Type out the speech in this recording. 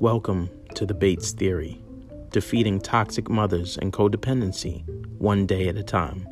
Welcome to the Bates Theory, defeating toxic mothers and codependency one day at a time.